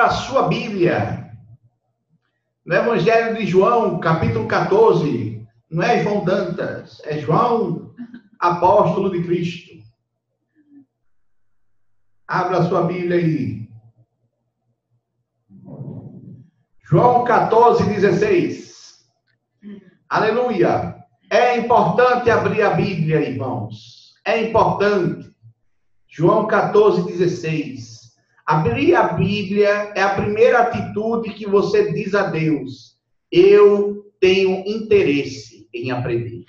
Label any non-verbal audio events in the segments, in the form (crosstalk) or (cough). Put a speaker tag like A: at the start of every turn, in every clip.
A: Abra a sua Bíblia. No Evangelho de João, capítulo 14. Não é João Dantas, é João, apóstolo de Cristo. Abra a sua Bíblia aí. João 14, 16. Aleluia. É importante abrir a Bíblia, irmãos. É importante. João 14, 16. Abrir a Bíblia é a primeira atitude que você diz a Deus: Eu tenho interesse em aprender.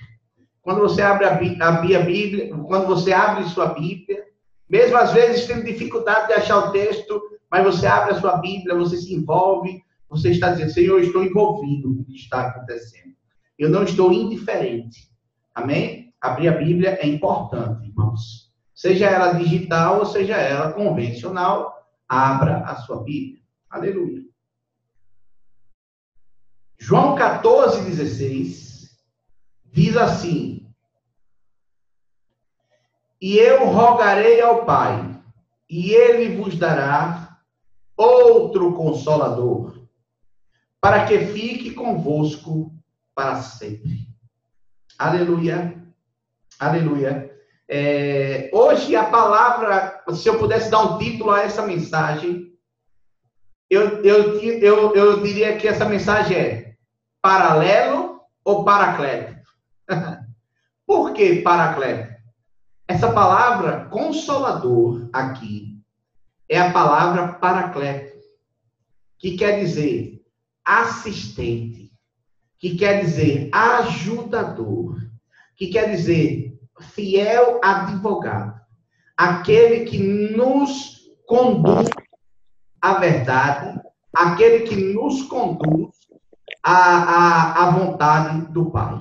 A: Quando você abre a, Bíblia, quando você abre sua Bíblia, mesmo às vezes tendo dificuldade de achar o texto, mas você abre a sua Bíblia, você se envolve, você está dizendo: Senhor, eu estou envolvido no que está acontecendo. Eu não estou indiferente. Amém? Abrir a Bíblia é importante, irmãos. Seja ela digital ou seja ela convencional, Abra a sua Bíblia. Aleluia. João 14, 16 diz assim: E eu rogarei ao Pai, e ele vos dará outro consolador, para que fique convosco para sempre. Aleluia. Aleluia. É, hoje a palavra, se eu pudesse dar um título a essa mensagem, eu, eu, eu, eu diria que essa mensagem é paralelo ou paracleto? (laughs) Por que paracleto? Essa palavra consolador aqui é a palavra paracleto, que quer dizer assistente, que quer dizer ajudador, que quer dizer fiel advogado, aquele que nos conduz à verdade, aquele que nos conduz à, à, à vontade do Pai.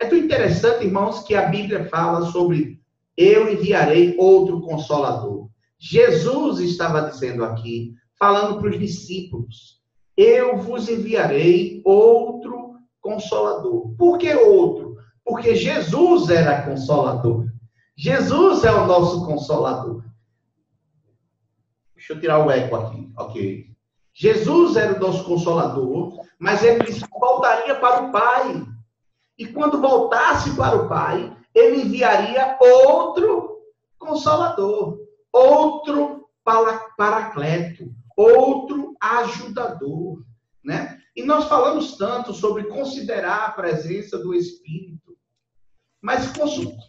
A: É tão interessante, irmãos, que a Bíblia fala sobre eu enviarei outro consolador. Jesus estava dizendo aqui, falando para os discípulos, eu vos enviarei outro consolador. Por que outro? Porque Jesus era consolador. Jesus é o nosso consolador. Deixa eu tirar o eco aqui, ok. Jesus era o nosso consolador, mas ele voltaria para o Pai. E quando voltasse para o Pai, ele enviaria outro consolador, outro paracleto, outro ajudador, né? E nós falamos tanto sobre considerar a presença do Espírito. Mas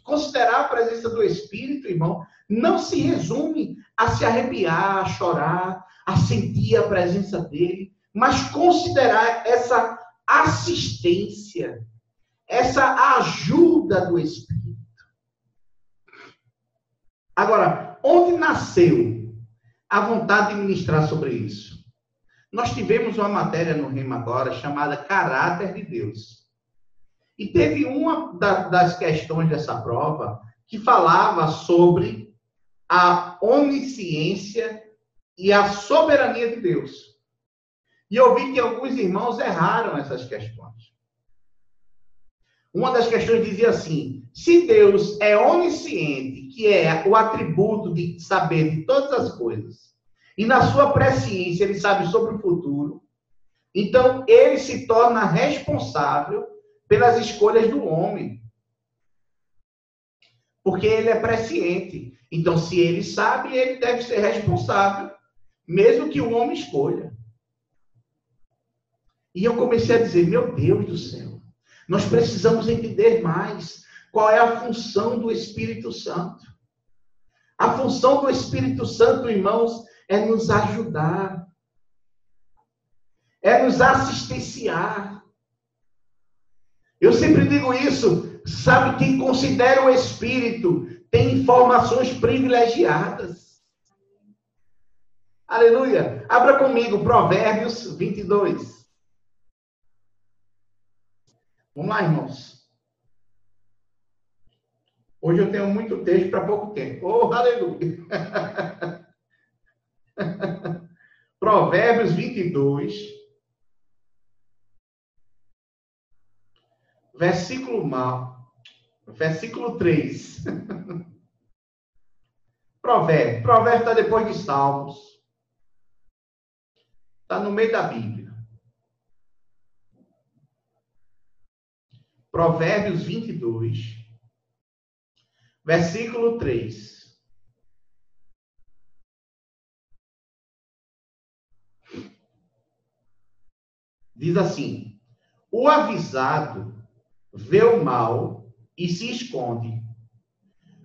A: considerar a presença do Espírito, irmão, não se resume a se arrepiar, a chorar, a sentir a presença dele, mas considerar essa assistência, essa ajuda do Espírito. Agora, onde nasceu a vontade de ministrar sobre isso? Nós tivemos uma matéria no Rema agora chamada Caráter de Deus. E teve uma das questões dessa prova que falava sobre a onisciência e a soberania de Deus. E eu vi que alguns irmãos erraram essas questões. Uma das questões dizia assim: se Deus é onisciente, que é o atributo de saber de todas as coisas, e na sua presciência ele sabe sobre o futuro, então ele se torna responsável pelas escolhas do homem. Porque ele é presciente. Então, se ele sabe, ele deve ser responsável, mesmo que o homem escolha. E eu comecei a dizer: meu Deus do céu, nós precisamos entender mais qual é a função do Espírito Santo. A função do Espírito Santo, irmãos, é nos ajudar, é nos assistenciar, eu sempre digo isso. Sabe, quem considera o Espírito tem informações privilegiadas. Aleluia. Abra comigo Provérbios 22. Vamos lá, irmãos. Hoje eu tenho muito texto para pouco tempo. Oh, aleluia. (laughs) Provérbios 22. Versículo mal, versículo 3. (laughs) Provérbio. Provérbio está depois de Salmos. Está no meio da Bíblia. Provérbios 22, versículo 3. Diz assim: O avisado vê o mal e se esconde,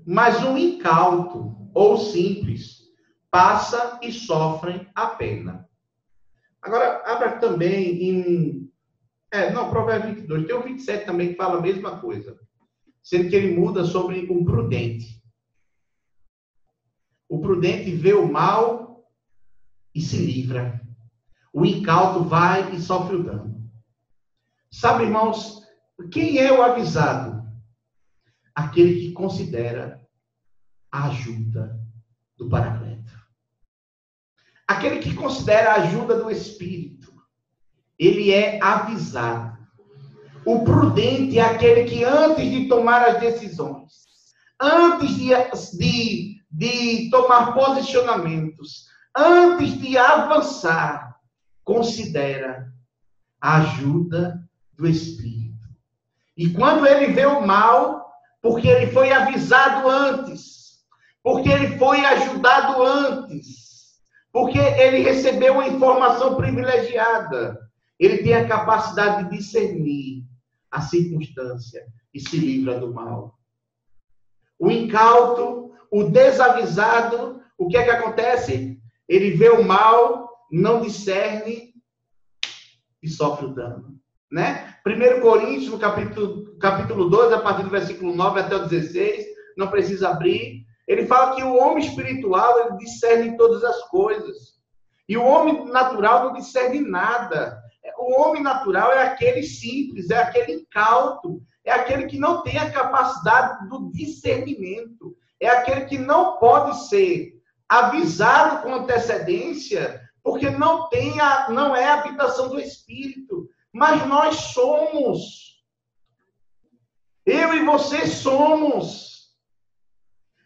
A: mas o incauto ou simples passa e sofre a pena. Agora, abra também em é, não, Provérbio 22. Tem o 27 também que fala a mesma coisa. Sendo que ele muda sobre o prudente. O prudente vê o mal e se livra. O incauto vai e sofre o dano. Sabe, irmãos, quem é o avisado? Aquele que considera a ajuda do Paracleto. Aquele que considera a ajuda do Espírito ele é avisado. O prudente é aquele que, antes de tomar as decisões, antes de, de, de tomar posicionamentos, antes de avançar, considera a ajuda do Espírito. E quando ele vê o mal, porque ele foi avisado antes, porque ele foi ajudado antes, porque ele recebeu uma informação privilegiada, ele tem a capacidade de discernir a circunstância e se livra do mal. O incauto, o desavisado, o que é que acontece? Ele vê o mal, não discerne e sofre o dano. Né? 1 Coríntios, no capítulo, capítulo 2, a partir do versículo 9 até o 16, não precisa abrir. Ele fala que o homem espiritual ele discerne todas as coisas. E o homem natural não discerne nada. O homem natural é aquele simples, é aquele incauto, é aquele que não tem a capacidade do discernimento, é aquele que não pode ser avisado com antecedência, porque não tem a, não é a habitação do espírito, mas nós somos. Eu e você somos.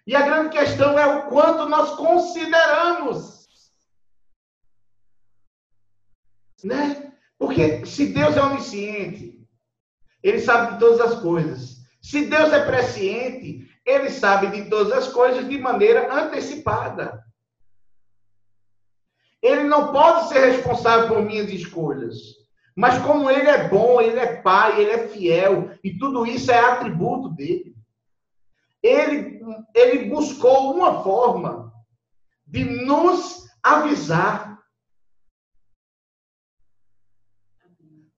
A: E a grande questão é o quanto nós consideramos. Né? Porque se Deus é onisciente, ele sabe de todas as coisas. Se Deus é presciente, ele sabe de todas as coisas de maneira antecipada. Ele não pode ser responsável por minhas escolhas. Mas como ele é bom, ele é pai, ele é fiel, e tudo isso é atributo dele. Ele, ele buscou uma forma de nos avisar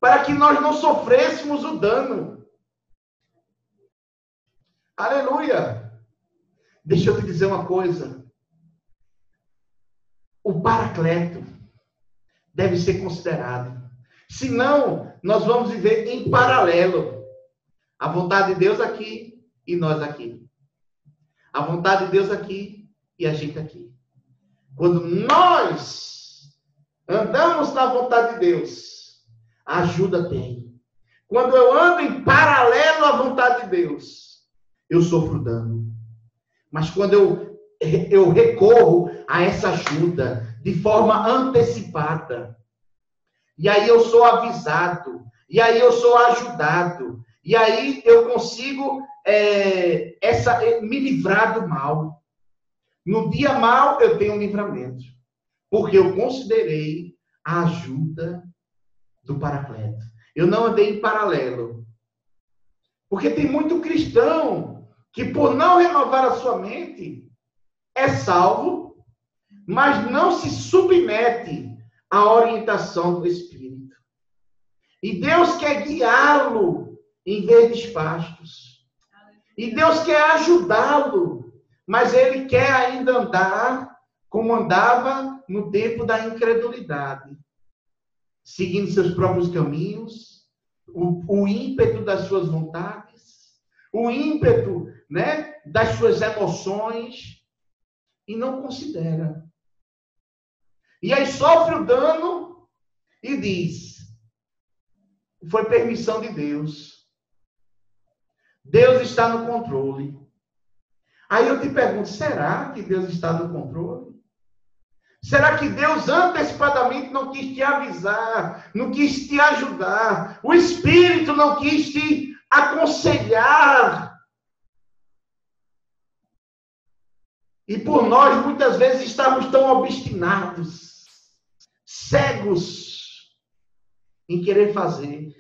A: para que nós não sofrêssemos o dano. Aleluia! Deixa eu te dizer uma coisa. O paracleto deve ser considerado. Senão, nós vamos viver em paralelo. A vontade de Deus aqui e nós aqui. A vontade de Deus aqui e a gente aqui. Quando nós andamos na vontade de Deus, ajuda tem. Quando eu ando em paralelo à vontade de Deus, eu sofro dano. Mas quando eu, eu recorro a essa ajuda de forma antecipada, e aí eu sou avisado, e aí eu sou ajudado, e aí eu consigo é, essa, me livrar do mal. No dia mal, eu tenho livramento, porque eu considerei a ajuda do Paracleto. Eu não andei em paralelo. Porque tem muito cristão que, por não renovar a sua mente, é salvo, mas não se submete à orientação do Espírito. E Deus quer guiá-lo em verdes pastos. E Deus quer ajudá-lo, mas ele quer ainda andar como andava no tempo da incredulidade seguindo seus próprios caminhos, o, o ímpeto das suas vontades, o ímpeto né, das suas emoções, e não considera. E aí sofre o dano e diz: foi permissão de Deus. Deus está no controle. Aí eu te pergunto: será que Deus está no controle? Será que Deus antecipadamente não quis te avisar, não quis te ajudar? O Espírito não quis te aconselhar? E por nós, muitas vezes, estamos tão obstinados, cegos em querer fazer.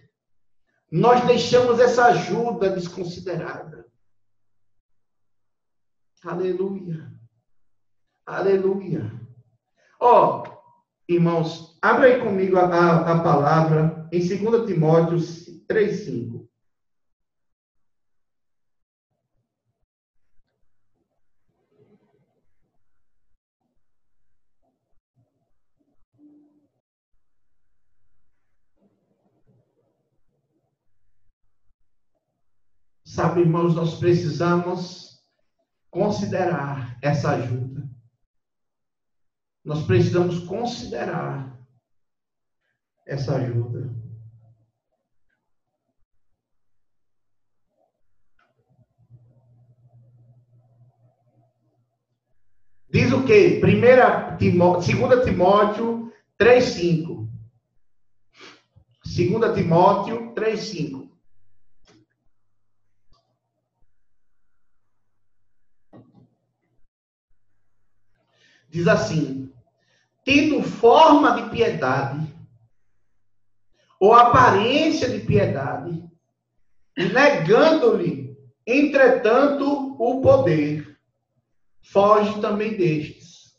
A: Nós deixamos essa ajuda desconsiderada. Aleluia. Aleluia. Ó, oh, irmãos, abre aí comigo a, a, a palavra em 2 Timóteo 3,5. Sabe, irmãos, nós precisamos considerar essa ajuda. Nós precisamos considerar essa ajuda. Diz o quê? Primeira Timóteo, 2 Timóteo 3,5. 2 Timóteo 3,5. Diz assim: tendo forma de piedade, ou aparência de piedade, negando-lhe, entretanto, o poder, foge também destes.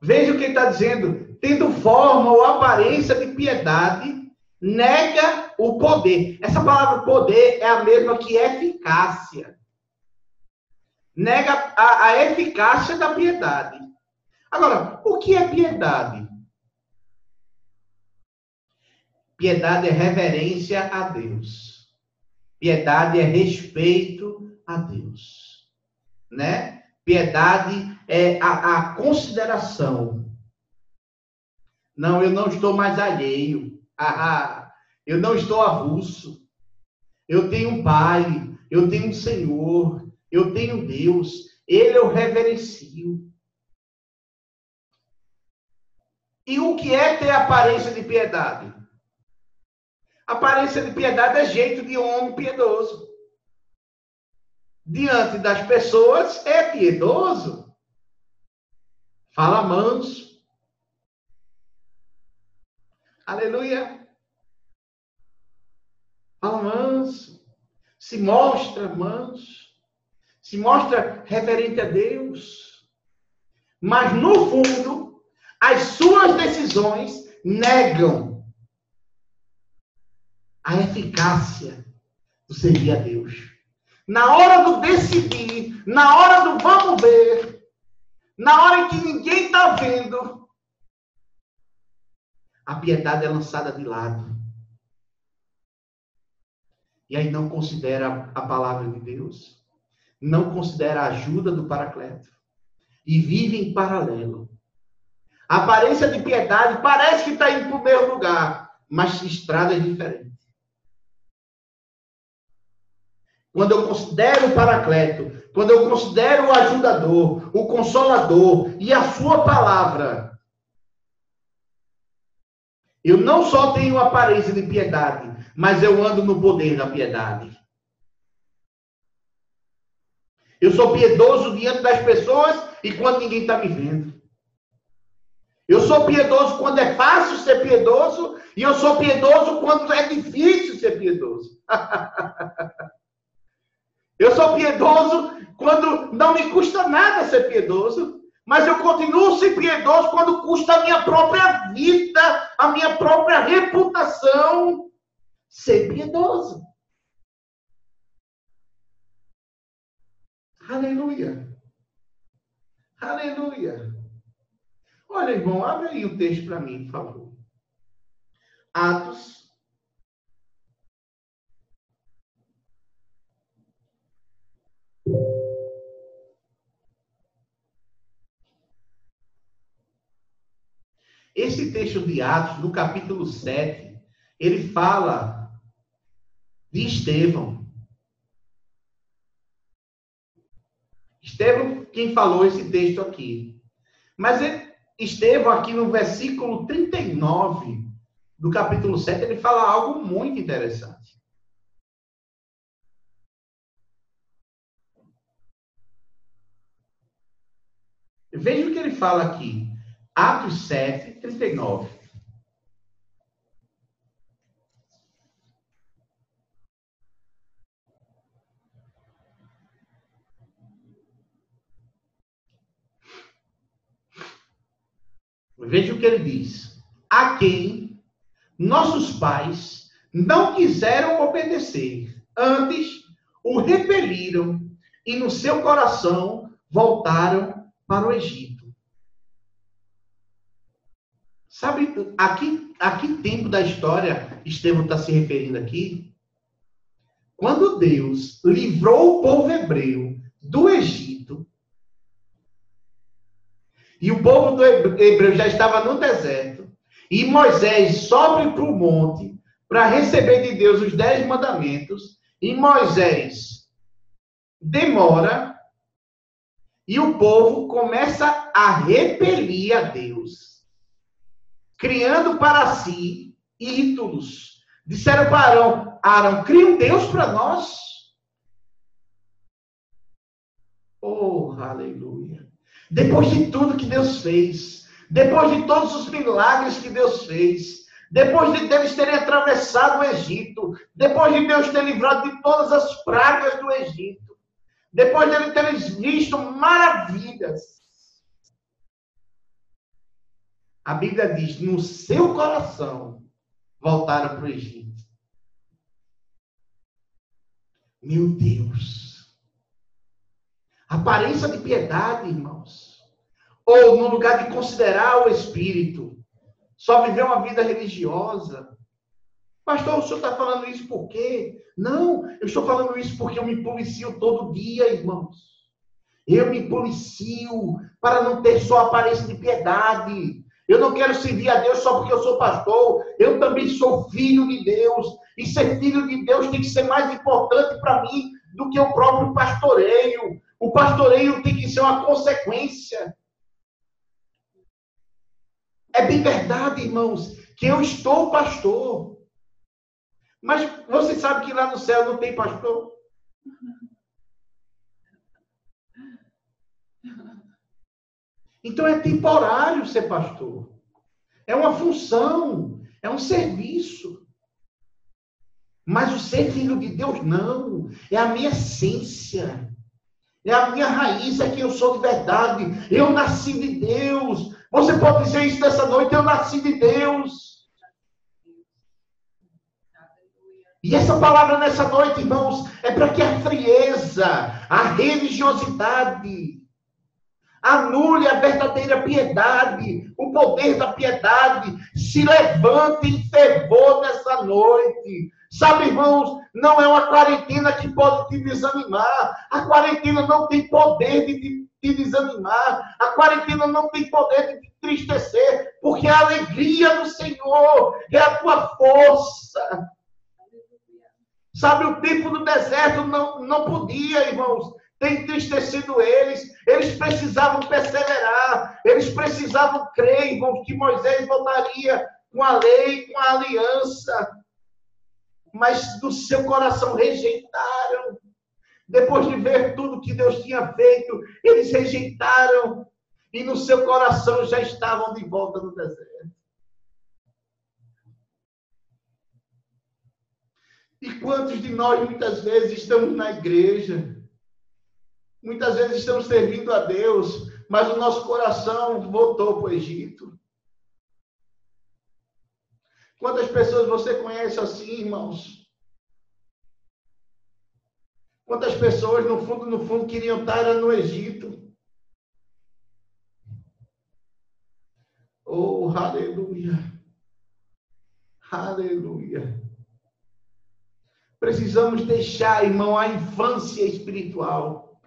A: Veja o que está dizendo: tendo forma ou aparência de piedade, nega o poder. Essa palavra poder é a mesma que eficácia nega a, a eficácia da piedade. Agora, o que é piedade? Piedade é reverência a Deus. Piedade é respeito a Deus. Né? Piedade é a, a consideração. Não, eu não estou mais alheio. Ah, eu não estou avulso. Eu tenho um pai, eu tenho um Senhor, eu tenho Deus, Ele eu reverencio. E o que é ter aparência de piedade? Aparência de piedade é jeito de homem piedoso. Diante das pessoas é piedoso. Fala manso. Aleluia. Fala manso. Se mostra manso se mostra reverente a Deus. Mas, no fundo, as suas decisões negam a eficácia do servir a Deus. Na hora do decidir, na hora do vamos ver, na hora em que ninguém está vendo, a piedade é lançada de lado. E aí não considera a palavra de Deus não considera a ajuda do Paracleto e vive em paralelo. A aparência de piedade parece que está indo para o mesmo lugar, mas estrada é diferente. Quando eu considero o Paracleto, quando eu considero o ajudador, o consolador e a sua palavra, eu não só tenho aparência de piedade, mas eu ando no poder da piedade. Eu sou piedoso diante das pessoas e quando ninguém está me vendo. Eu sou piedoso quando é fácil ser piedoso e eu sou piedoso quando é difícil ser piedoso. (laughs) eu sou piedoso quando não me custa nada ser piedoso, mas eu continuo ser piedoso quando custa a minha própria vida, a minha própria reputação ser piedoso. Aleluia. Aleluia. Olha, irmão, abre aí o texto para mim, por favor. Atos. Esse texto de Atos, no capítulo 7, ele fala de Estevão. Estevão, quem falou esse texto aqui. Mas Estevão, aqui no versículo 39 do capítulo 7, ele fala algo muito interessante. Veja o que ele fala aqui. Atos 7, 39. Veja o que ele diz. A quem nossos pais não quiseram obedecer, antes o repeliram e no seu coração voltaram para o Egito. Sabe, aqui, a que tempo da história Estevão está se referindo aqui? Quando Deus livrou o povo hebreu do Egito, e o povo do hebreu já estava no deserto, e Moisés sobe para o monte para receber de Deus os dez mandamentos, e Moisés demora e o povo começa a repelir a Deus, criando para si ídolos. Disseram para Arão, Arão, cria um Deus para nós. Oh, aleluia. Depois de tudo que Deus fez, depois de todos os milagres que Deus fez, depois de Deus terem atravessado o Egito, depois de Deus ter livrado de todas as pragas do Egito, depois de ele ter visto maravilhas. A Bíblia diz: no seu coração voltaram para o Egito. Meu Deus. Aparência de piedade, irmãos. Ou no lugar de considerar o Espírito. Só viver uma vida religiosa. Pastor, o senhor está falando isso por quê? Não, eu estou falando isso porque eu me policio todo dia, irmãos. Eu me policio para não ter só aparência de piedade. Eu não quero servir a Deus só porque eu sou pastor. Eu também sou filho de Deus. E ser filho de Deus tem que ser mais importante para mim do que o próprio pastoreio. O pastoreio tem que ser uma consequência. É bem verdade, irmãos, que eu estou pastor. Mas você sabe que lá no céu não tem pastor? Então é temporário ser pastor. É uma função, é um serviço. Mas o ser filho de Deus não. É a minha essência. É a minha raiz, é quem eu sou de verdade. Eu nasci de Deus. Você pode dizer isso nessa noite, eu nasci de Deus. E essa palavra nessa noite, irmãos, é para que a frieza, a religiosidade, anule a verdadeira piedade, o poder da piedade, se levante em fervor nessa noite. Sabe, irmãos, não é uma quarentena que pode te desanimar. A quarentena não tem poder de te, te desanimar. A quarentena não tem poder de te entristecer, porque a alegria do Senhor é a tua força. Sabe, o tempo do deserto não, não podia, irmãos, ter entristecido eles. Eles precisavam perseverar, eles precisavam crer, irmãos, que Moisés voltaria com a lei, com a aliança. Mas do seu coração rejeitaram. Depois de ver tudo que Deus tinha feito, eles rejeitaram. E no seu coração já estavam de volta no deserto. E quantos de nós muitas vezes estamos na igreja, muitas vezes estamos servindo a Deus, mas o nosso coração voltou para o Egito. Quantas pessoas você conhece assim, irmãos? Quantas pessoas, no fundo, no fundo, queriam estar no Egito? Oh, aleluia! Aleluia! Precisamos deixar, irmão, a infância espiritual.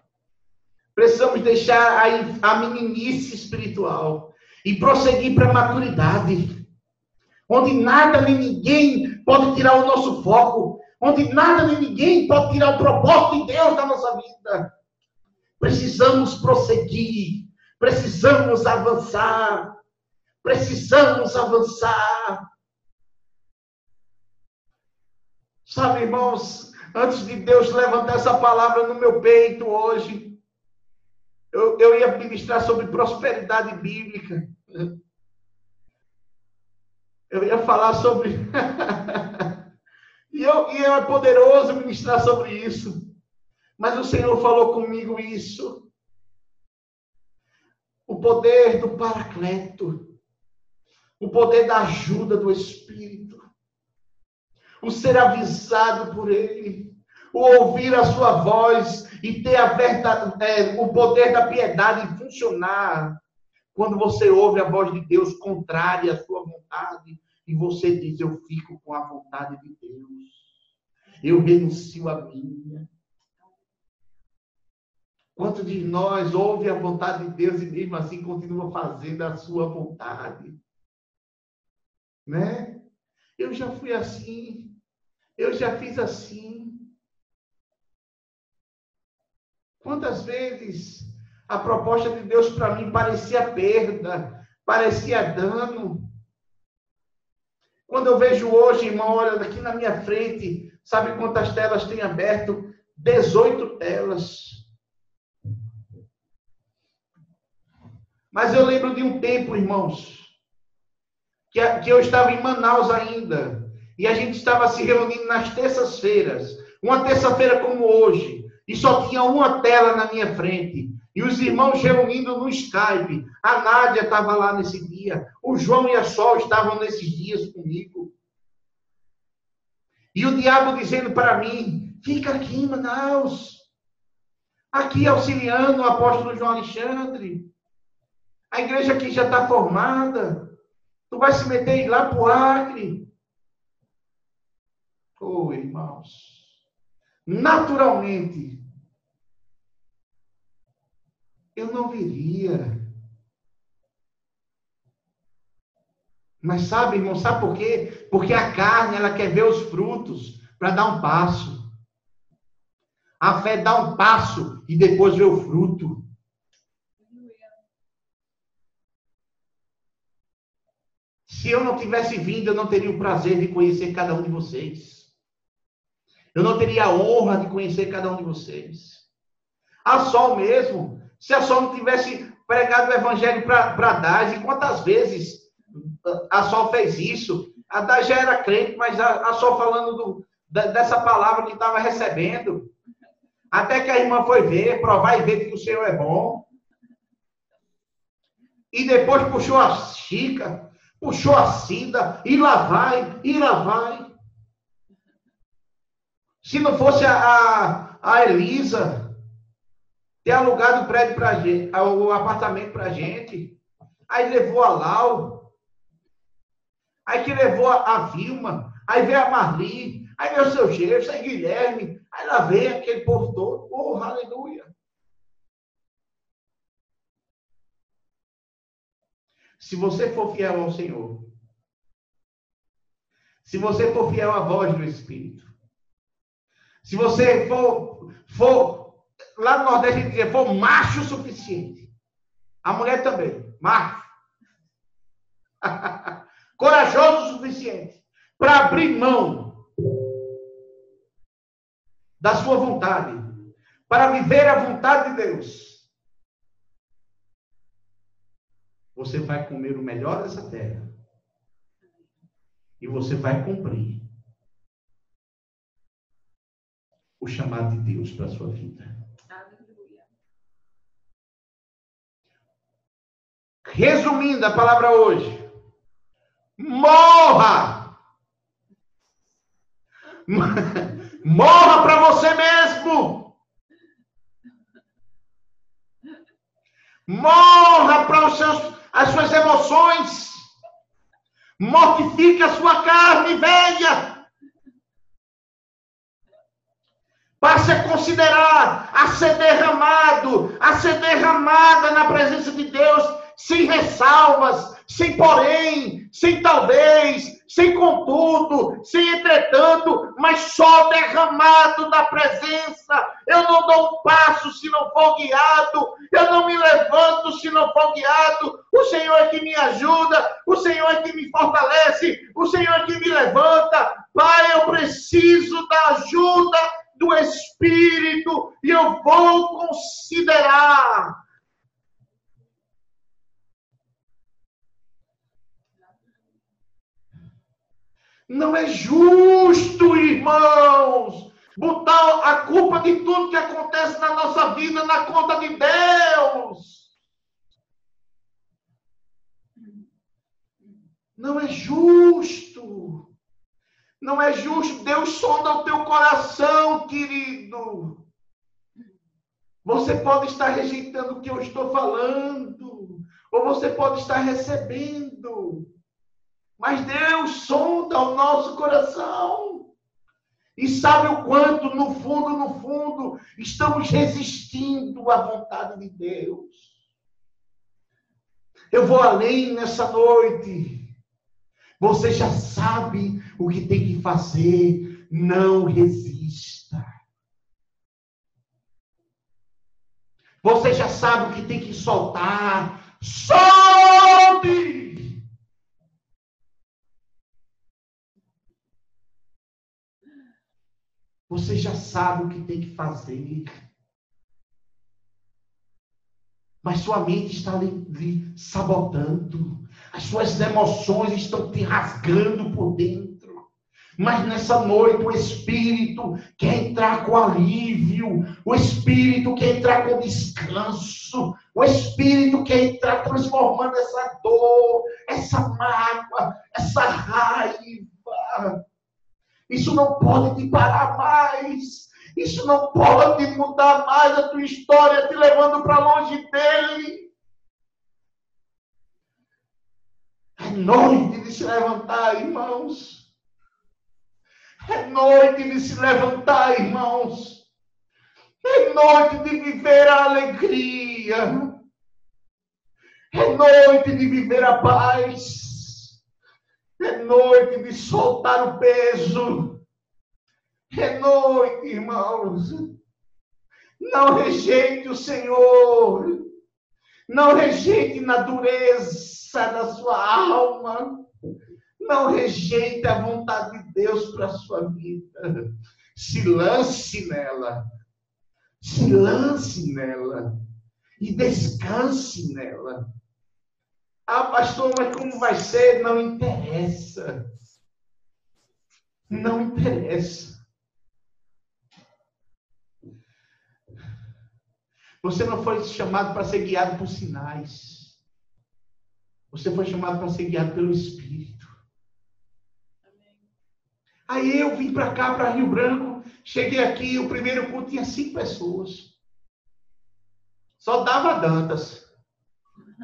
A: Precisamos deixar a, a meninice espiritual e prosseguir para a maturidade, onde nada nem ninguém pode tirar o nosso foco, onde nada nem ninguém pode tirar o propósito de Deus da nossa vida. Precisamos prosseguir, Precisamos avançar. Precisamos avançar. Sabe, irmãos, antes de Deus levantar essa palavra no meu peito hoje, eu, eu ia ministrar sobre prosperidade bíblica. Eu ia falar sobre. (laughs) e, eu, e é poderoso ministrar sobre isso. Mas o Senhor falou comigo isso. O poder do Paracleto. O poder da ajuda do Espírito. O ser avisado por Ele. O ouvir a sua voz e ter a verdade, é, o poder da piedade funcionar quando você ouve a voz de Deus contrária à sua vontade e você diz: Eu fico com a vontade de Deus, eu renuncio a minha. Quanto de nós ouve a vontade de Deus e mesmo assim continua fazendo a sua vontade? Né? Eu já fui assim, eu já fiz assim. Quantas vezes a proposta de Deus para mim parecia perda, parecia dano. Quando eu vejo hoje, irmão, olha aqui na minha frente, sabe quantas telas tem aberto? 18 telas. Mas eu lembro de um tempo, irmãos, que, que eu estava em Manaus ainda, e a gente estava se reunindo nas terças-feiras, uma terça-feira como hoje, e só tinha uma tela na minha frente. E os irmãos reunindo no Skype. A Nádia estava lá nesse dia. O João e a Sol estavam nesses dias comigo. E o diabo dizendo para mim: fica aqui em Manaus. Aqui auxiliando o apóstolo João Alexandre. A igreja aqui já está formada. Tu vai se meter lá para o Acre. Oh, irmãos. Naturalmente, eu não viria. Mas sabe, irmão, sabe por quê? Porque a carne, ela quer ver os frutos para dar um passo. A fé dá um passo e depois vê o fruto. Se eu não tivesse vindo, eu não teria o prazer de conhecer cada um de vocês. Eu não teria a honra de conhecer cada um de vocês. A Sol mesmo, se a Sol não tivesse pregado o evangelho para Daz, e quantas vezes a Sol fez isso? A Daz já era crente, mas a, a Sol falando do, dessa palavra que estava recebendo. Até que a irmã foi ver, provar e ver que o Senhor é bom. E depois puxou a Chica, puxou a Cida, e lá vai, e lá vai. Se não fosse a, a, a Elisa, ter alugado o prédio para gente, o apartamento para gente. Aí levou a Lau. Aí que levou a, Vilma. Aí veio a Marli. Aí veio o seu Gênesis, aí Guilherme. Aí lá vem aquele povo todo. Oh, aleluia. Se você for fiel ao Senhor, se você for fiel à voz do Espírito, se você for, for lá no Nordeste a gente dizia, for macho o suficiente. A mulher também, macho. (laughs) Corajoso o suficiente para abrir mão da sua vontade, para viver a vontade de Deus. Você vai comer o melhor dessa terra. E você vai cumprir o chamado de Deus para a sua vida. Resumindo a palavra hoje, morra! (laughs) Morra para você mesmo! Morra para as suas emoções! Mortifique a sua carne velha! Passe a considerar, a ser derramado, a ser derramada na presença de Deus sem ressalvas, sem porém, sem talvez, sem contudo, sem entretanto, mas só derramado da presença. Eu não dou um passo se não for guiado, eu não me levanto se não for guiado. O Senhor é que me ajuda, o Senhor é que me fortalece, o Senhor é que me levanta. Pai, eu preciso da ajuda do Espírito e eu vou considerar Não é justo, irmãos, botar a culpa de tudo que acontece na nossa vida na conta de Deus. Não é justo. Não é justo. Deus sonda o teu coração, querido. Você pode estar rejeitando o que eu estou falando, ou você pode estar recebendo. Mas Deus sonda o nosso coração. E sabe o quanto, no fundo, no fundo, estamos resistindo à vontade de Deus. Eu vou além nessa noite. Você já sabe o que tem que fazer. Não resista. Você já sabe o que tem que soltar. Solte! Você já sabe o que tem que fazer. Mas sua mente está lhe, sabotando. As suas emoções estão te rasgando por dentro. Mas nessa noite o Espírito quer entrar com alívio, o Espírito quer entrar com descanso, o Espírito quer entrar transformando essa dor, essa mágoa, essa raiva isso não pode te parar mais. Isso não pode mudar mais a tua história, te levando para longe dele. É noite de se levantar, irmãos. É noite de se levantar, irmãos. É noite de viver a alegria. É noite de viver a paz. É noite de soltar o peso. É noite, irmãos. Não rejeite o Senhor. Não rejeite na dureza da sua alma. Não rejeite a vontade de Deus para a sua vida. Se lance nela. Se lance nela. E descanse nela. Ah, pastor, mas como vai ser? Não interessa. Não interessa. Você não foi chamado para ser guiado por sinais. Você foi chamado para ser guiado pelo Espírito. Aí eu vim para cá, para Rio Branco. Cheguei aqui, o primeiro culto tinha cinco pessoas. Só dava Dantas.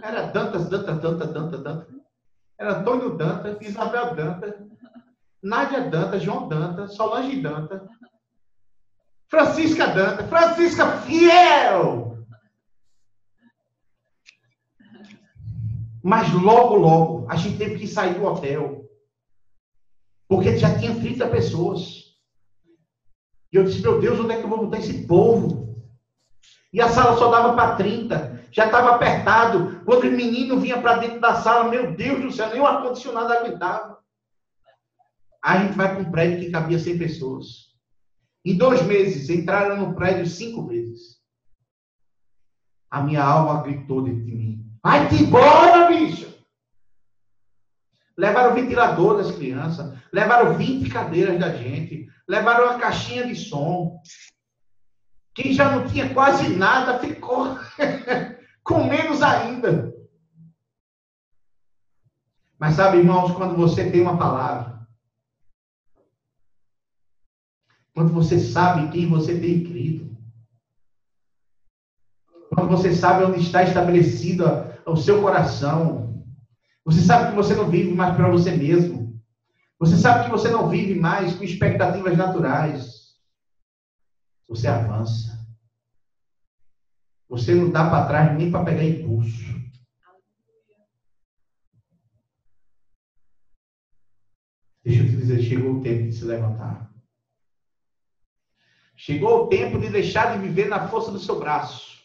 A: Era Dantas, Dantas, Dantas, Dantas, Dantas. Era Antônio Dantas, Isabel Dantas, Nádia Dantas, João Dantas, Solange Dantas, Francisca Dantas, Francisca Fiel. Mas logo, logo, a gente teve que sair do hotel. Porque já tinha 30 pessoas. E eu disse, meu Deus, onde é que eu vou botar esse povo? E a sala só dava para 30 já estava apertado. Quando o menino vinha para dentro da sala, meu Deus do céu, nem o ar-condicionado aguentava. Aí a gente vai para um prédio que cabia 100 pessoas. Em dois meses, entraram no prédio cinco vezes. A minha alma gritou dentro de mim: Vai-te embora, bicho! Levaram o ventilador das crianças, levaram 20 cadeiras da gente, levaram uma caixinha de som. Quem já não tinha quase nada ficou (laughs) com menos ainda. Mas sabe, irmãos, quando você tem uma palavra, quando você sabe quem você tem crido, quando você sabe onde está estabelecido o seu coração, você sabe que você não vive mais para você mesmo. Você sabe que você não vive mais com expectativas naturais. Você avança. Você não dá para trás nem para pegar impulso. Deixa eu te dizer, chegou o tempo de se levantar. Chegou o tempo de deixar de viver na força do seu braço.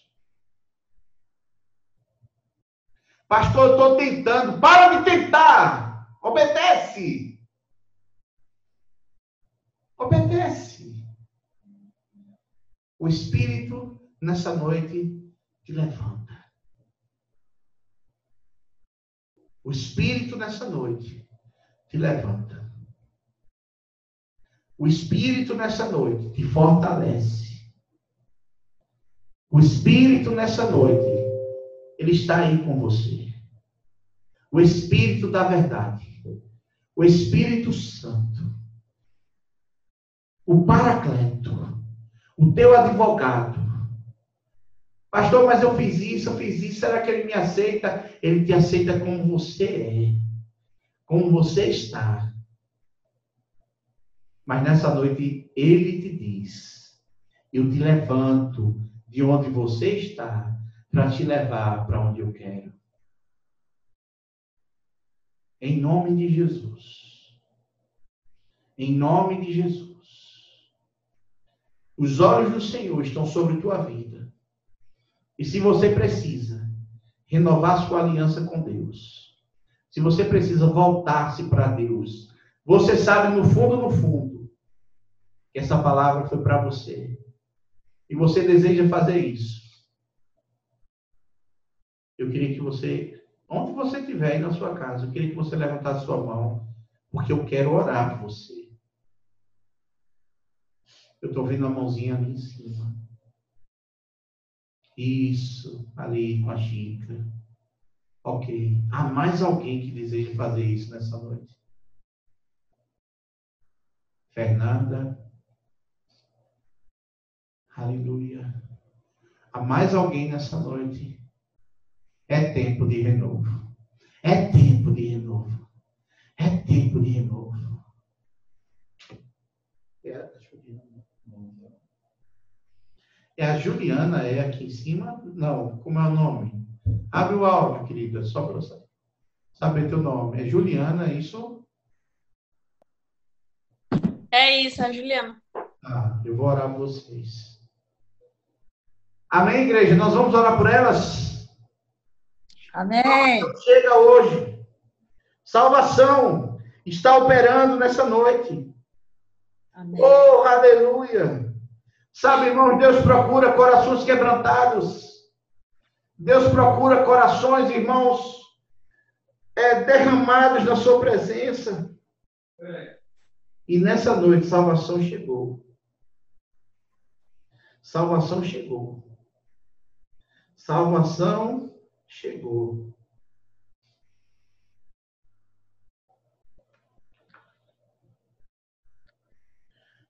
A: Pastor, eu estou tentando. Para de tentar. Obedece. Obedece. O Espírito, nessa noite, te levanta. O Espírito, nessa noite, te levanta. O Espírito nessa noite te fortalece. O Espírito nessa noite, ele está aí com você. O Espírito da verdade. O Espírito Santo. O Paracleto. O teu advogado. Pastor, mas eu fiz isso, eu fiz isso. Será que ele me aceita? Ele te aceita como você é. Como você está. Mas nessa noite ele te diz: Eu te levanto de onde você está para te levar para onde eu quero. Em nome de Jesus. Em nome de Jesus. Os olhos do Senhor estão sobre tua vida. E se você precisa renovar sua aliança com Deus, se você precisa voltar-se para Deus, você sabe no fundo, no fundo, que essa palavra foi para você. E você deseja fazer isso. Eu queria que você, onde você estiver aí na sua casa, eu queria que você levantasse sua mão, porque eu quero orar por você. Eu estou vendo a mãozinha ali em cima. Isso, ali com a xícara. Ok. Há mais alguém que deseja fazer isso nessa noite? Fernanda, Aleluia. Há mais alguém nessa noite. É tempo de renovo. É tempo de renovo. É tempo de renovo. É a Juliana. É a Juliana, é aqui em cima? Não, como é o nome? Abre o áudio, querida, só para você saber teu nome. É Juliana, é isso?
B: É isso, é a Juliana.
A: Ah, eu vou orar por vocês. Amém, igreja? Nós vamos orar por elas?
C: Amém.
A: Chega hoje. Salvação está operando nessa noite. Amém. Oh, aleluia. Sabe, irmãos, Deus procura corações quebrantados. Deus procura corações, irmãos, é, derramados na sua presença. É. E nessa noite, salvação chegou. Salvação chegou. Salvação chegou.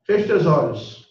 A: Feche teus olhos.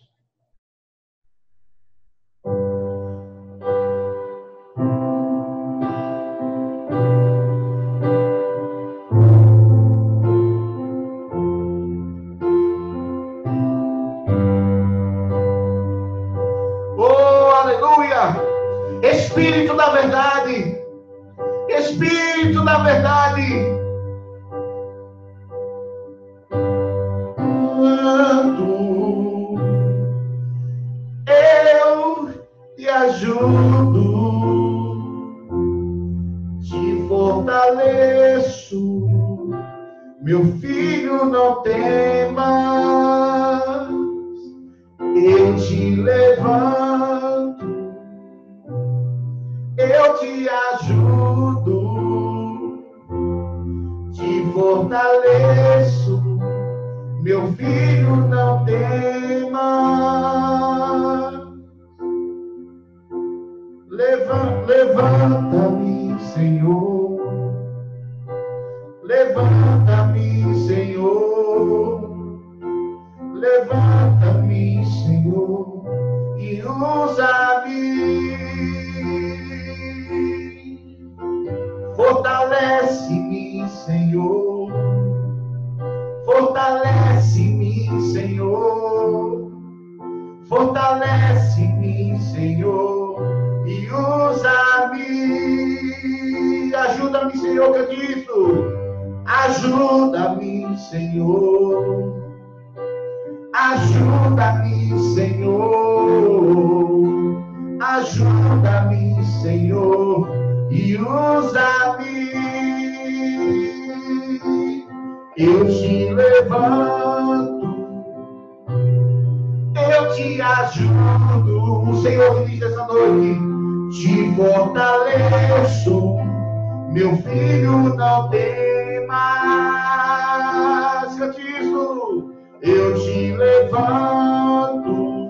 A: Levanto.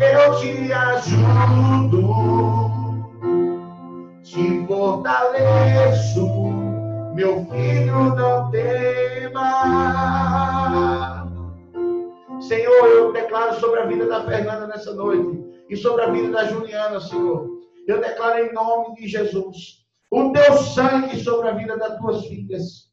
A: Eu te ajudo. Te fortaleço. Meu filho, não temas. Senhor, eu declaro sobre a vida da Fernanda nessa noite e sobre a vida da Juliana, Senhor. Eu declaro em nome de Jesus o teu sangue sobre a vida das tuas filhas.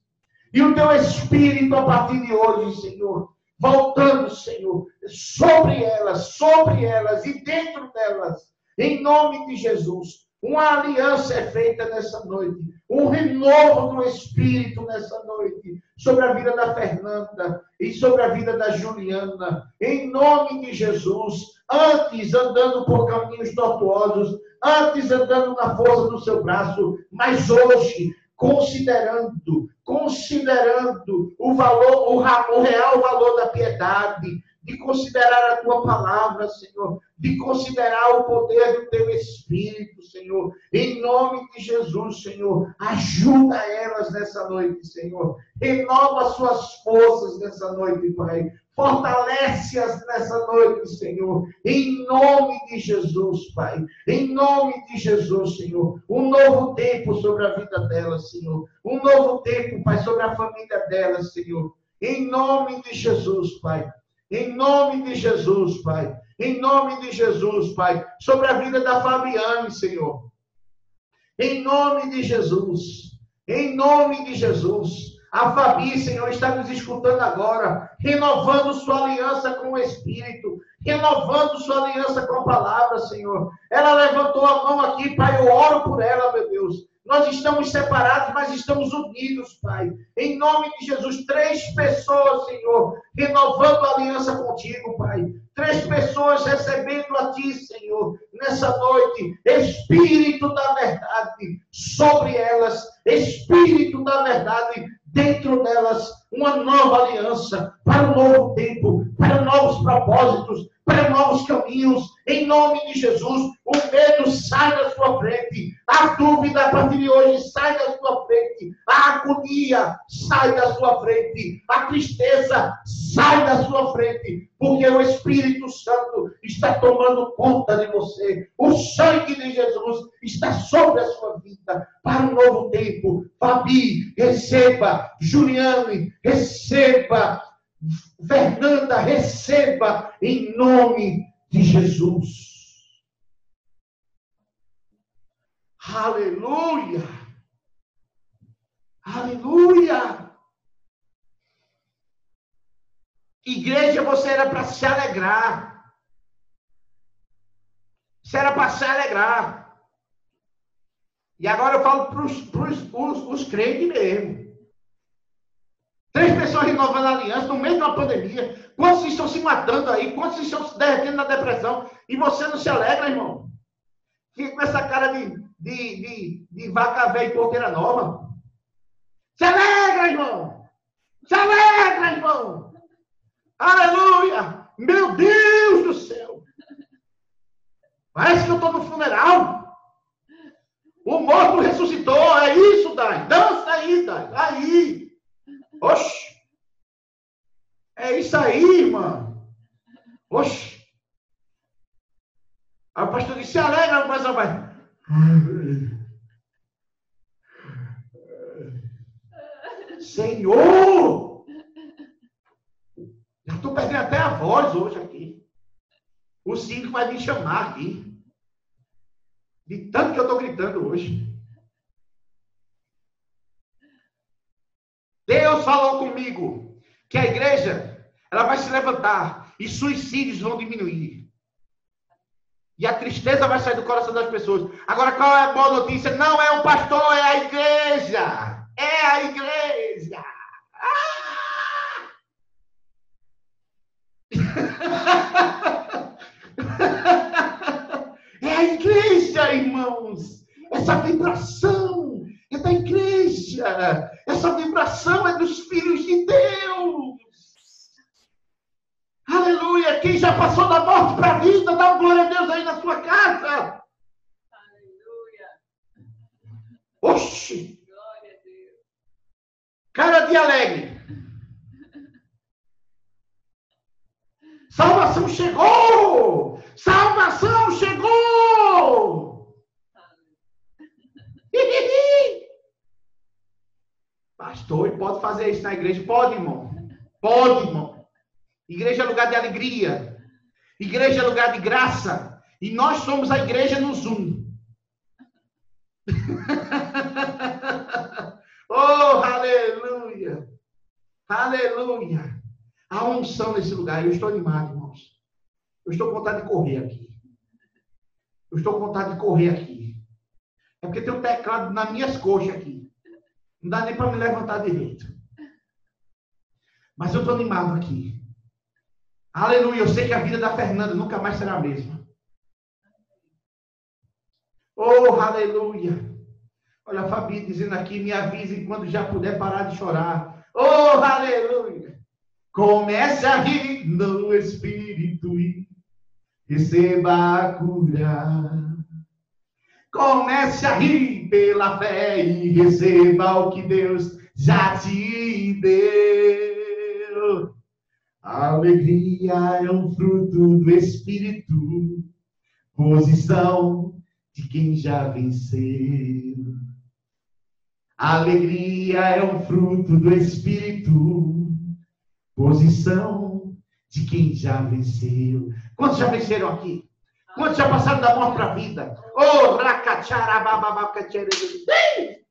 A: E o teu espírito a partir de hoje, Senhor, voltando, Senhor, sobre elas, sobre elas e dentro delas, em nome de Jesus. Uma aliança é feita nessa noite, um renovo do Espírito nessa noite, sobre a vida da Fernanda e sobre a vida da Juliana, em nome de Jesus. Antes andando por caminhos tortuosos, antes andando na força do seu braço, mas hoje considerando, considerando o valor, o, o real valor da piedade, de considerar a tua palavra, Senhor, de considerar o poder do teu Espírito, Senhor. Em nome de Jesus, Senhor, ajuda elas nessa noite, Senhor. Renova suas forças nessa noite, Pai. Fortalece-as nessa noite, Senhor. Em nome de Jesus, Pai. Em nome de Jesus, Senhor. Um novo tempo sobre a vida delas, Senhor. Um novo tempo, Pai, sobre a família delas, Senhor. Em nome de Jesus, Pai. Em nome de Jesus, Pai. Em nome de Jesus, Pai. Sobre a vida da Fabiane, Senhor. Em nome de Jesus. Em nome de Jesus. A Fabi, Senhor, está nos escutando agora, renovando sua aliança com o Espírito, renovando sua aliança com a palavra, Senhor. Ela levantou a mão aqui, Pai, eu oro por ela, meu Deus. Nós estamos separados, mas estamos unidos, Pai. Em nome de Jesus, três pessoas, Senhor, renovando a aliança contigo, Pai. Três pessoas recebendo a Ti, Senhor, nessa noite. Espírito da verdade sobre elas. Espírito da verdade dentro delas. Uma nova aliança para um novo tempo, para novos propósitos, para novos caminhos, em nome de Jesus. O medo sai da sua frente, a dúvida a partir de hoje sai da sua frente, a agonia sai da sua frente, a tristeza sai da sua frente, porque o Espírito Santo está tomando conta de você. O sangue de Jesus está sobre a sua vida para um novo tempo. Fabi, receba. Juliane, receba. Fernanda, receba em nome de Jesus. Aleluia! Aleluia! Igreja, você era para se alegrar. Você era para se alegrar. E agora eu falo para os crentes mesmo. Três pessoas renovando a aliança no meio de uma pandemia. Quantos estão se matando aí? Quantos estão se derretendo na depressão? E você não se alegra, irmão? Fica com essa cara de, de, de, de vaca velha e porteira nova. Se alegra, irmão! Se alegra, irmão! Aleluia! Meu Deus do céu! Parece que eu estou no funeral. O morto ressuscitou. É isso, Dai. Dança aí, Dai. Aí. Oxe! É isso aí, irmão. Oxe! Aí o pastor disse, se alegra, mas vai. Senhor! Já estou perdendo até a voz hoje aqui. O síndico vai me chamar aqui. De tanto que eu estou gritando hoje. Deus falou comigo que a igreja ela vai se levantar e suicídios vão diminuir. E a tristeza vai sair do coração das pessoas. Agora, qual é a boa notícia? Não é o pastor, é a igreja. É a igreja. Ah! (laughs) É a igreja, irmãos. Essa vibração é da igreja. Essa vibração é dos filhos de Deus. Aleluia. Quem já passou da morte para a vida, dá glória a Deus aí na sua casa. Aleluia. Oxi. Glória a Deus. Cara de alegre. Salvação chegou! Salvação chegou! Pastor, e pode fazer isso na igreja? Pode, irmão. Pode, irmão. Igreja é lugar de alegria. Igreja é lugar de graça. E nós somos a igreja no Zoom. (laughs) oh, aleluia! Aleluia! Há unção nesse lugar. Eu estou animado, irmãos. Eu estou com vontade de correr aqui. Eu estou com vontade de correr aqui. É porque tem um teclado nas minhas coxas aqui. Não dá nem para me levantar direito. Mas eu estou animado aqui. Aleluia. Eu sei que a vida da Fernanda nunca mais será a mesma. Oh, aleluia. Olha a Fabi dizendo aqui, me avise quando já puder parar de chorar. Oh, aleluia. Comece a rir no Espírito e receba a cura. Comece a rir pela fé e receba o que Deus já te deu. A alegria é um fruto do Espírito, posição de quem já venceu. A alegria é um fruto do Espírito, posição de quem já venceu. Quantos já venceram aqui? Quantos já passaram da morte para a vida? Oh,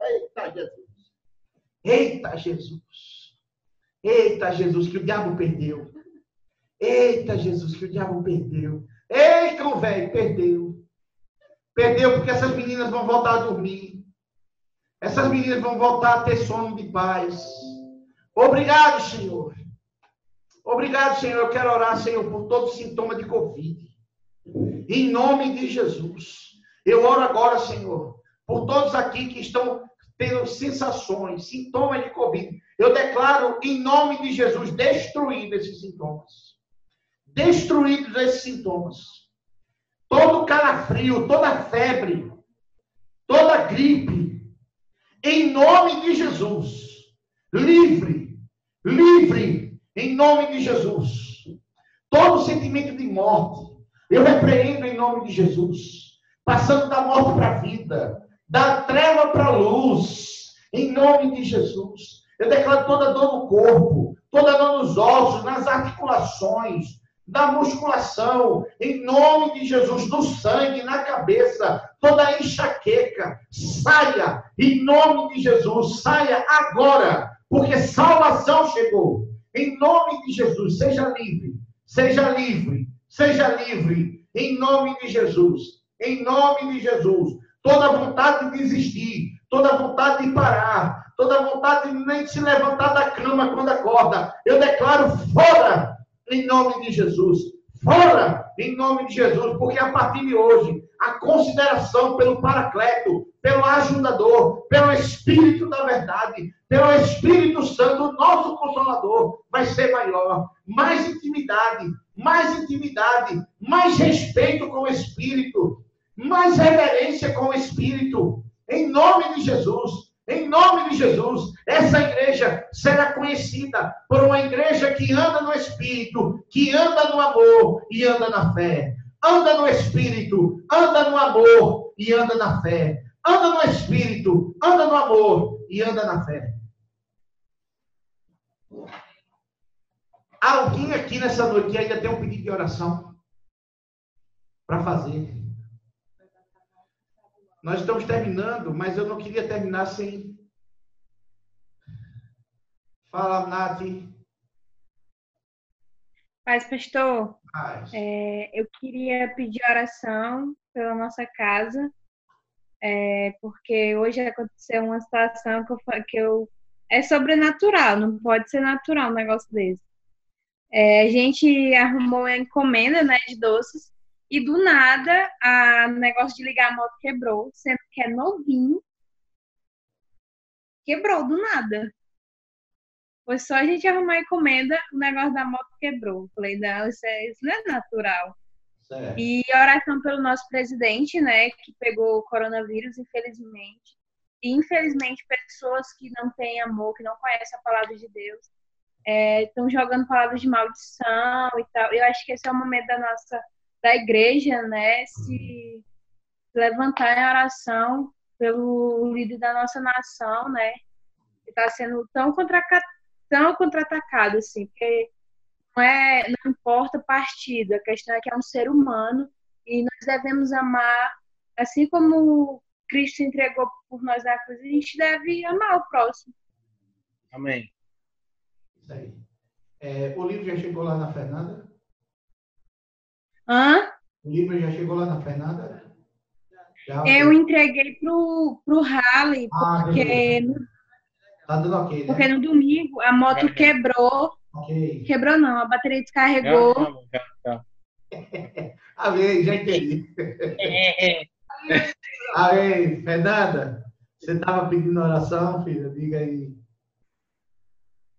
A: Eita Jesus! Eita Jesus! Eita Jesus, que o diabo perdeu. Eita Jesus, que o diabo perdeu. Ei, cão velho, perdeu. Perdeu porque essas meninas vão voltar a dormir. Essas meninas vão voltar a ter sono de paz. Obrigado, Senhor. Obrigado, Senhor. Eu quero orar, Senhor, por todo sintoma de Covid. Em nome de Jesus. Eu oro agora, Senhor, por todos aqui que estão tendo sensações, sintomas de Covid. Eu declaro, em nome de Jesus, destruídos esses sintomas. Destruídos esses sintomas. Todo calafrio, toda febre, toda gripe, em nome de Jesus. Livre, livre em nome de Jesus. Todo sentimento de morte, eu repreendo em nome de Jesus. Passando da morte para a vida, da treva para a luz, em nome de Jesus. Eu declaro toda dor no corpo, toda dor nos ossos, nas articulações, da musculação, em nome de Jesus, do sangue, na cabeça, toda enxaqueca, saia, em nome de Jesus, saia agora, porque salvação chegou. Em nome de Jesus, seja livre, seja livre, seja livre, em nome de Jesus, em nome de Jesus. Toda vontade de desistir, toda vontade de parar, toda vontade de nem se levantar da cama quando acorda, eu declaro fora, em nome de Jesus. Fora, em nome de Jesus, porque a partir de hoje, a consideração pelo Paracleto, pelo ajudador, pelo Espírito da verdade, pelo Espírito Santo, nosso Consolador, vai ser maior. Mais intimidade, mais intimidade, mais respeito com o Espírito, mais reverência com o Espírito. Em nome de Jesus, em nome de Jesus, essa igreja será conhecida por uma igreja que anda no Espírito, que anda no amor e anda na fé. Anda no Espírito, anda no amor e anda na fé anda no espírito, anda no amor e anda na fé. Alguém aqui nessa noite ainda tem um pedido de oração para fazer. Nós estamos terminando, mas eu não queria terminar sem. Fala, Nath.
B: Paz, pastor. É, eu queria pedir oração pela nossa casa é, porque hoje aconteceu uma situação que eu, que eu é sobrenatural, não pode ser natural um negócio desse. É, a gente arrumou uma encomenda né, de doces e do nada o negócio de ligar a moto quebrou, sendo que é novinho. Quebrou do nada. Foi só a gente arrumar a encomenda, o negócio da moto quebrou. Falei, não, isso, é, isso não é natural. Certo. E oração pelo nosso presidente, né, que pegou o coronavírus, infelizmente. E, infelizmente, pessoas que não têm amor, que não conhecem a palavra de Deus, estão é, jogando palavras de maldição e tal. Eu acho que esse é o momento da nossa, da igreja, né, se levantar em oração pelo líder da nossa nação, né, que está sendo tão contra tão contra-atacado, assim, porque não, é, não importa partido, a questão é que é um ser humano e nós devemos amar, assim como Cristo entregou por nós na cruz, a gente deve amar o próximo.
D: Amém.
A: Isso aí. É, o livro já chegou lá na Fernanda?
B: Hã?
A: O livro já chegou lá na Fernanda?
B: Já, eu entreguei pro, pro Rally, ah, porque
A: Tá dando ok, né?
B: Porque no domingo a moto quebrou. Okay. Quebrou não, a bateria descarregou.
A: Amém, (laughs) já entendi. Amém. Fernanda, você estava pedindo oração, filha? Diga aí.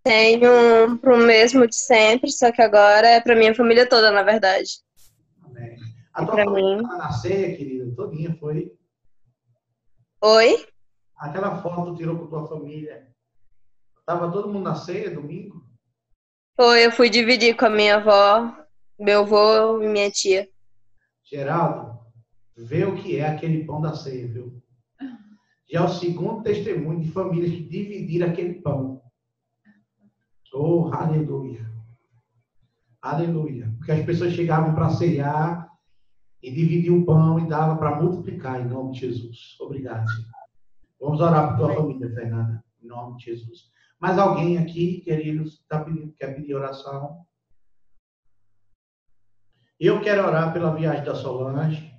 E: Tenho para o mesmo de sempre, só que agora é para minha família toda, na verdade.
A: Amém. A tua família mim. na ceia, querida, todinha, foi?
E: Oi?
A: Aquela foto tirou com tua família. Tava todo mundo na ceia domingo?
E: Foi, eu fui dividir com a minha avó, meu avô e minha tia.
A: Geraldo, vê o que é aquele pão da ceia, viu? Já é o segundo testemunho de famílias que dividiram aquele pão. Oh, aleluia. Aleluia. Porque as pessoas chegavam para ceiar e dividiam o pão e dava para multiplicar em nome de Jesus. Obrigado. Senhor. Vamos orar por tua família, Fernanda, em nome de Jesus. Mais alguém aqui, queridos, tá pedindo, quer pedir oração? Eu quero orar pela viagem da Solange,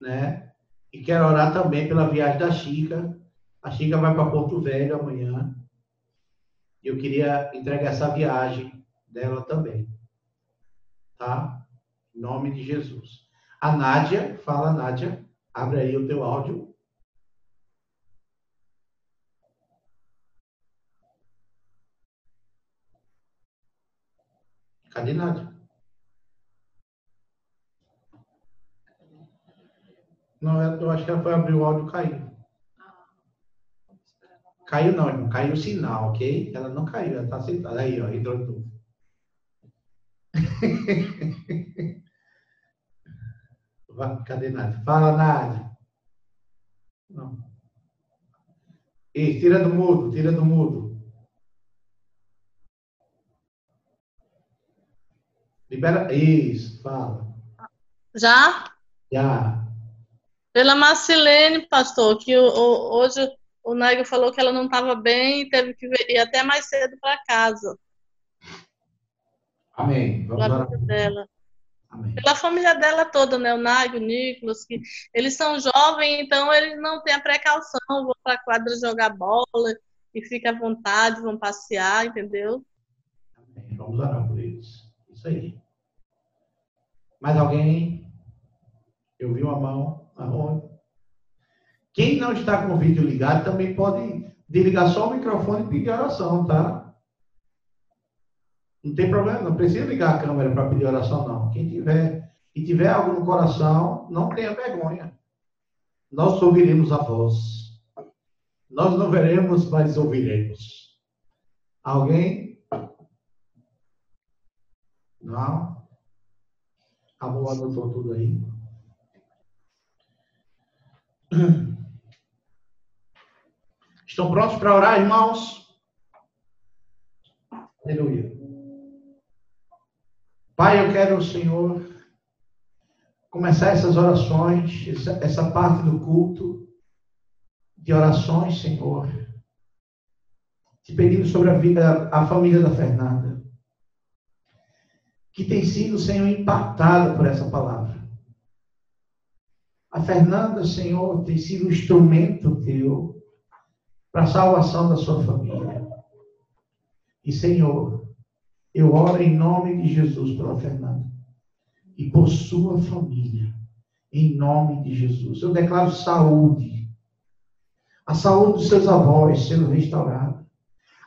A: né? E quero orar também pela viagem da Chica. A Chica vai para Porto Velho amanhã. Eu queria entregar essa viagem dela também. Tá? Em nome de Jesus. A Nádia, fala Nádia, abre aí o teu áudio. Cadê nada? Não, eu acho que ela foi abrir o áudio e caiu. Caiu não, irmão. Caiu o sinal, ok? Ela não caiu, ela está sentada. Aí, ó, entrou tudo. (laughs) Cadê Nádia? Fala, Nádia. Não. Ei, tira do mudo, tira do mudo. Libera. Isso, fala.
F: Já?
A: Já.
F: Pela Marcilene, pastor, que o, o, hoje o Nego falou que ela não estava bem e teve que ir até mais cedo para casa.
A: Amém.
F: Vamos orar. Dela. Amém. Pela família dela toda, né? O Nago, o Nicolas, que eles são jovens, então eles não têm a precaução, vão para a quadra jogar bola e fica à vontade, vão passear, entendeu?
A: Amém. Vamos orar por eles. Isso aí. Mais alguém? Eu vi uma mão. Aonde? Quem não está com o vídeo ligado também pode desligar só o microfone e pedir oração, tá? Não tem problema, não precisa ligar a câmera para pedir oração, não. Quem tiver e tiver algo no coração, não tenha vergonha. Nós ouviremos a voz. Nós não veremos, mas ouviremos. Alguém? Não? Amor anotou tudo aí. (clears throat) Estão prontos para orar, irmãos? Aleluia. Pai, eu quero, Senhor, começar essas orações, essa, parte do culto de orações, Senhor, te pedindo sobre a vida, a família da Fernanda que tem sido, Senhor, impactada por essa palavra. A Fernanda, Senhor, tem sido um instrumento teu para a salvação da sua família. E, Senhor, eu oro em nome de Jesus pela Fernanda e por sua família, em nome de Jesus. Eu declaro saúde, a saúde dos seus avós sendo restaurada.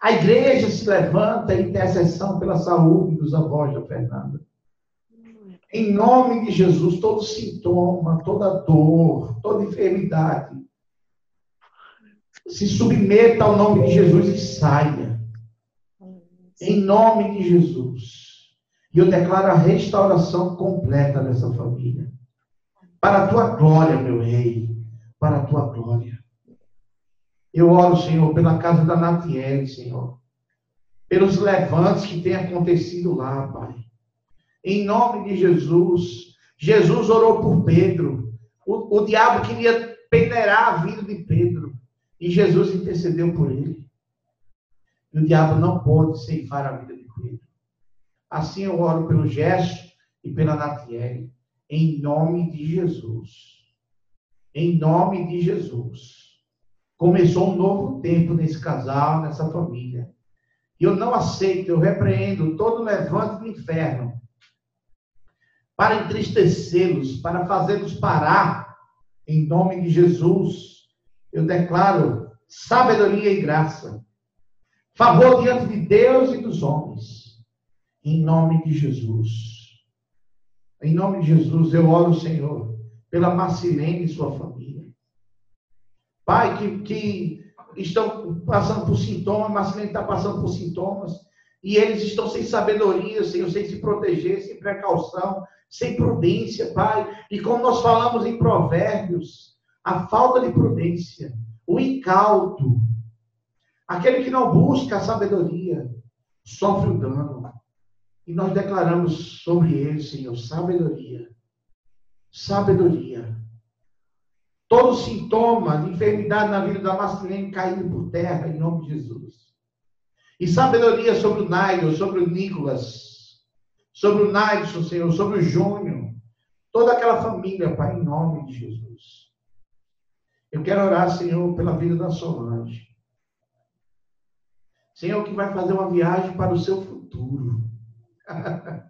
A: A igreja se levanta em intercessão pela saúde dos avós da Fernanda. Em nome de Jesus, todo sintoma, toda dor, toda enfermidade, se submeta ao nome de Jesus e saia. Em nome de Jesus. E eu declaro a restauração completa dessa família. Para a tua glória, meu rei. Para a tua glória. Eu oro, Senhor, pela casa da Natiele, Senhor. Pelos levantes que têm acontecido lá, Pai. Em nome de Jesus. Jesus orou por Pedro. O, o diabo queria peneirar a vida de Pedro. E Jesus intercedeu por ele. E o diabo não pode ceifar a vida de Pedro. Assim eu oro pelo Gesto e pela Natiele, em nome de Jesus. Em nome de Jesus. Começou um novo tempo nesse casal, nessa família. E eu não aceito, eu repreendo todo levante do inferno para entristecê-los, para fazê-los parar, em nome de Jesus eu declaro sabedoria e graça, favor diante de Deus e dos homens, em nome de Jesus. Em nome de Jesus, eu oro, Senhor, pela Marcilene e sua família. Pai, que, que estão passando por sintomas, Marcilene está passando por sintomas, e eles estão sem sabedoria, Senhor, sem se proteger, sem precaução, sem prudência, Pai. E como nós falamos em Provérbios, a falta de prudência, o incauto, aquele que não busca a sabedoria, sofre o dano. E nós declaramos sobre ele, Senhor, sabedoria. Sabedoria. Todo sintoma de enfermidade na vida da Marcelene caindo por terra, em nome de Jesus. E sabedoria sobre o Nigel, sobre o Nicolas, sobre o Naidson, Senhor, sobre o Júnior, toda aquela família, Pai, em nome de Jesus. Eu quero orar, Senhor, pela vida da Solange. Senhor, que vai fazer uma viagem para o seu futuro. (laughs)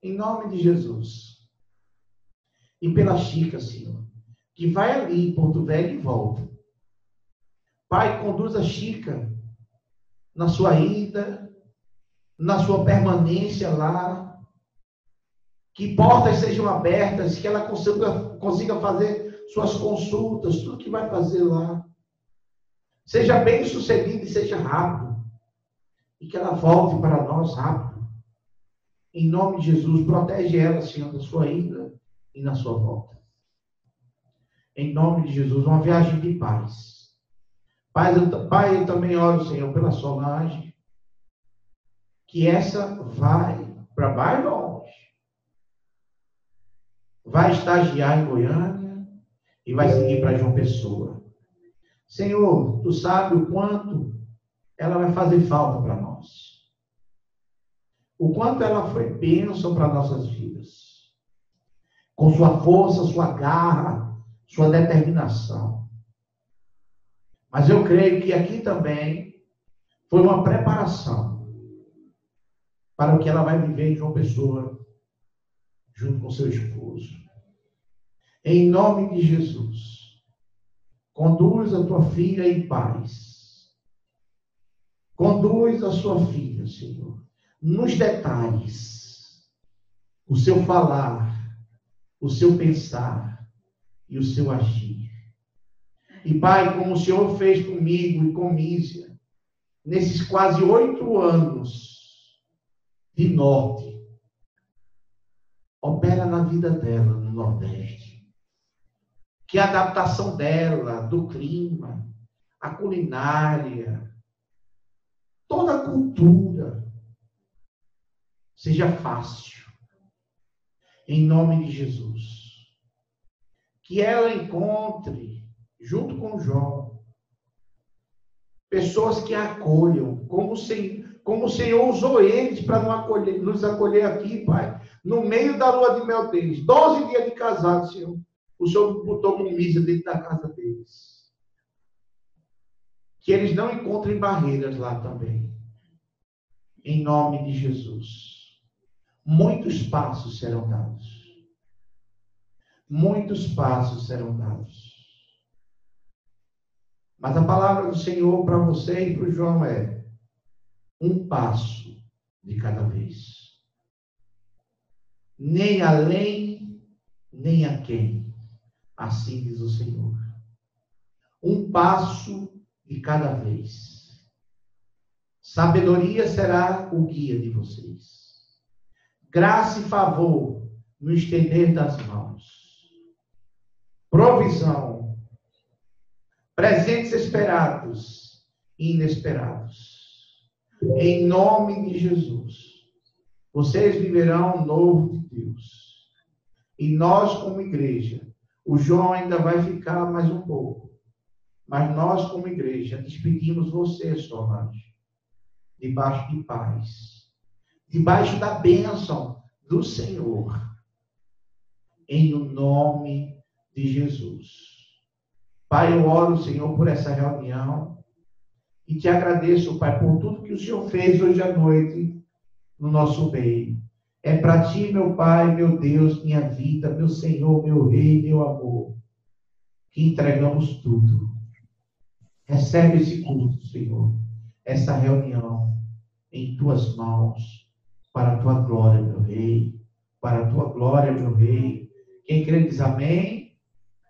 A: em nome de Jesus. E pela Chica, Senhor, que vai ali em Porto Velho e volta. Pai, conduz a Chica na sua ida, na sua permanência lá. Que portas sejam abertas, que ela consiga, consiga fazer suas consultas, tudo que vai fazer lá. Seja bem sucedido e seja rápido. E que ela volte para nós rápido. Em nome de Jesus, protege ela, Senhor, na sua ida e na sua volta. Em nome de Jesus, uma viagem de paz. Pai, eu, pai, eu também oro, Senhor, pela Solange. Que essa vai para mais longe. Vai estagiar em Goiânia e vai seguir para João Pessoa. Senhor, tu sabe o quanto ela vai fazer falta para nós. O quanto ela foi bênção para nossas vidas. Com sua força, sua garra, sua determinação. Mas eu creio que aqui também foi uma preparação para o que ela vai viver em João Pessoa, junto com seu esposo. Em nome de Jesus, conduz a tua filha em paz. Conduz a sua filha, Senhor, nos detalhes, o seu falar, o seu pensar e o seu agir. E, Pai, como o Senhor fez comigo e com Mísia, nesses quase oito anos de norte, opera na vida dela no Nordeste que a adaptação dela, do clima, a culinária, toda a cultura seja fácil. Em nome de Jesus. Que ela encontre, junto com João, pessoas que a acolham, como o Senhor, como o Senhor usou eles para nos acolher aqui, Pai, no meio da lua de mel deles. Doze dias de casado, Senhor o Senhor botou comida dentro da casa deles. Que eles não encontrem barreiras lá também. Em nome de Jesus. Muitos passos serão dados. Muitos passos serão dados. Mas a palavra do Senhor para você e para o João é um passo de cada vez. Nem além, nem a quem. Assim diz o Senhor. Um passo de cada vez. Sabedoria será o guia de vocês. Graça e favor no estender das mãos. Provisão. Presentes esperados e inesperados. Em nome de Jesus. Vocês viverão o novo de Deus. E nós, como igreja, o João ainda vai ficar mais um pouco. Mas nós, como igreja, despedimos você, Solange, debaixo de paz, debaixo da bênção do Senhor, em o nome de Jesus. Pai, eu oro, Senhor, por essa reunião e te agradeço, Pai, por tudo que o Senhor fez hoje à noite no nosso meio. É para ti, meu Pai, meu Deus, minha vida, meu Senhor, meu Rei, meu amor, que entregamos tudo. Recebe esse culto, Senhor, essa reunião em tuas mãos, para a tua glória, meu Rei, para a tua glória, meu Rei. Quem crê diz amém.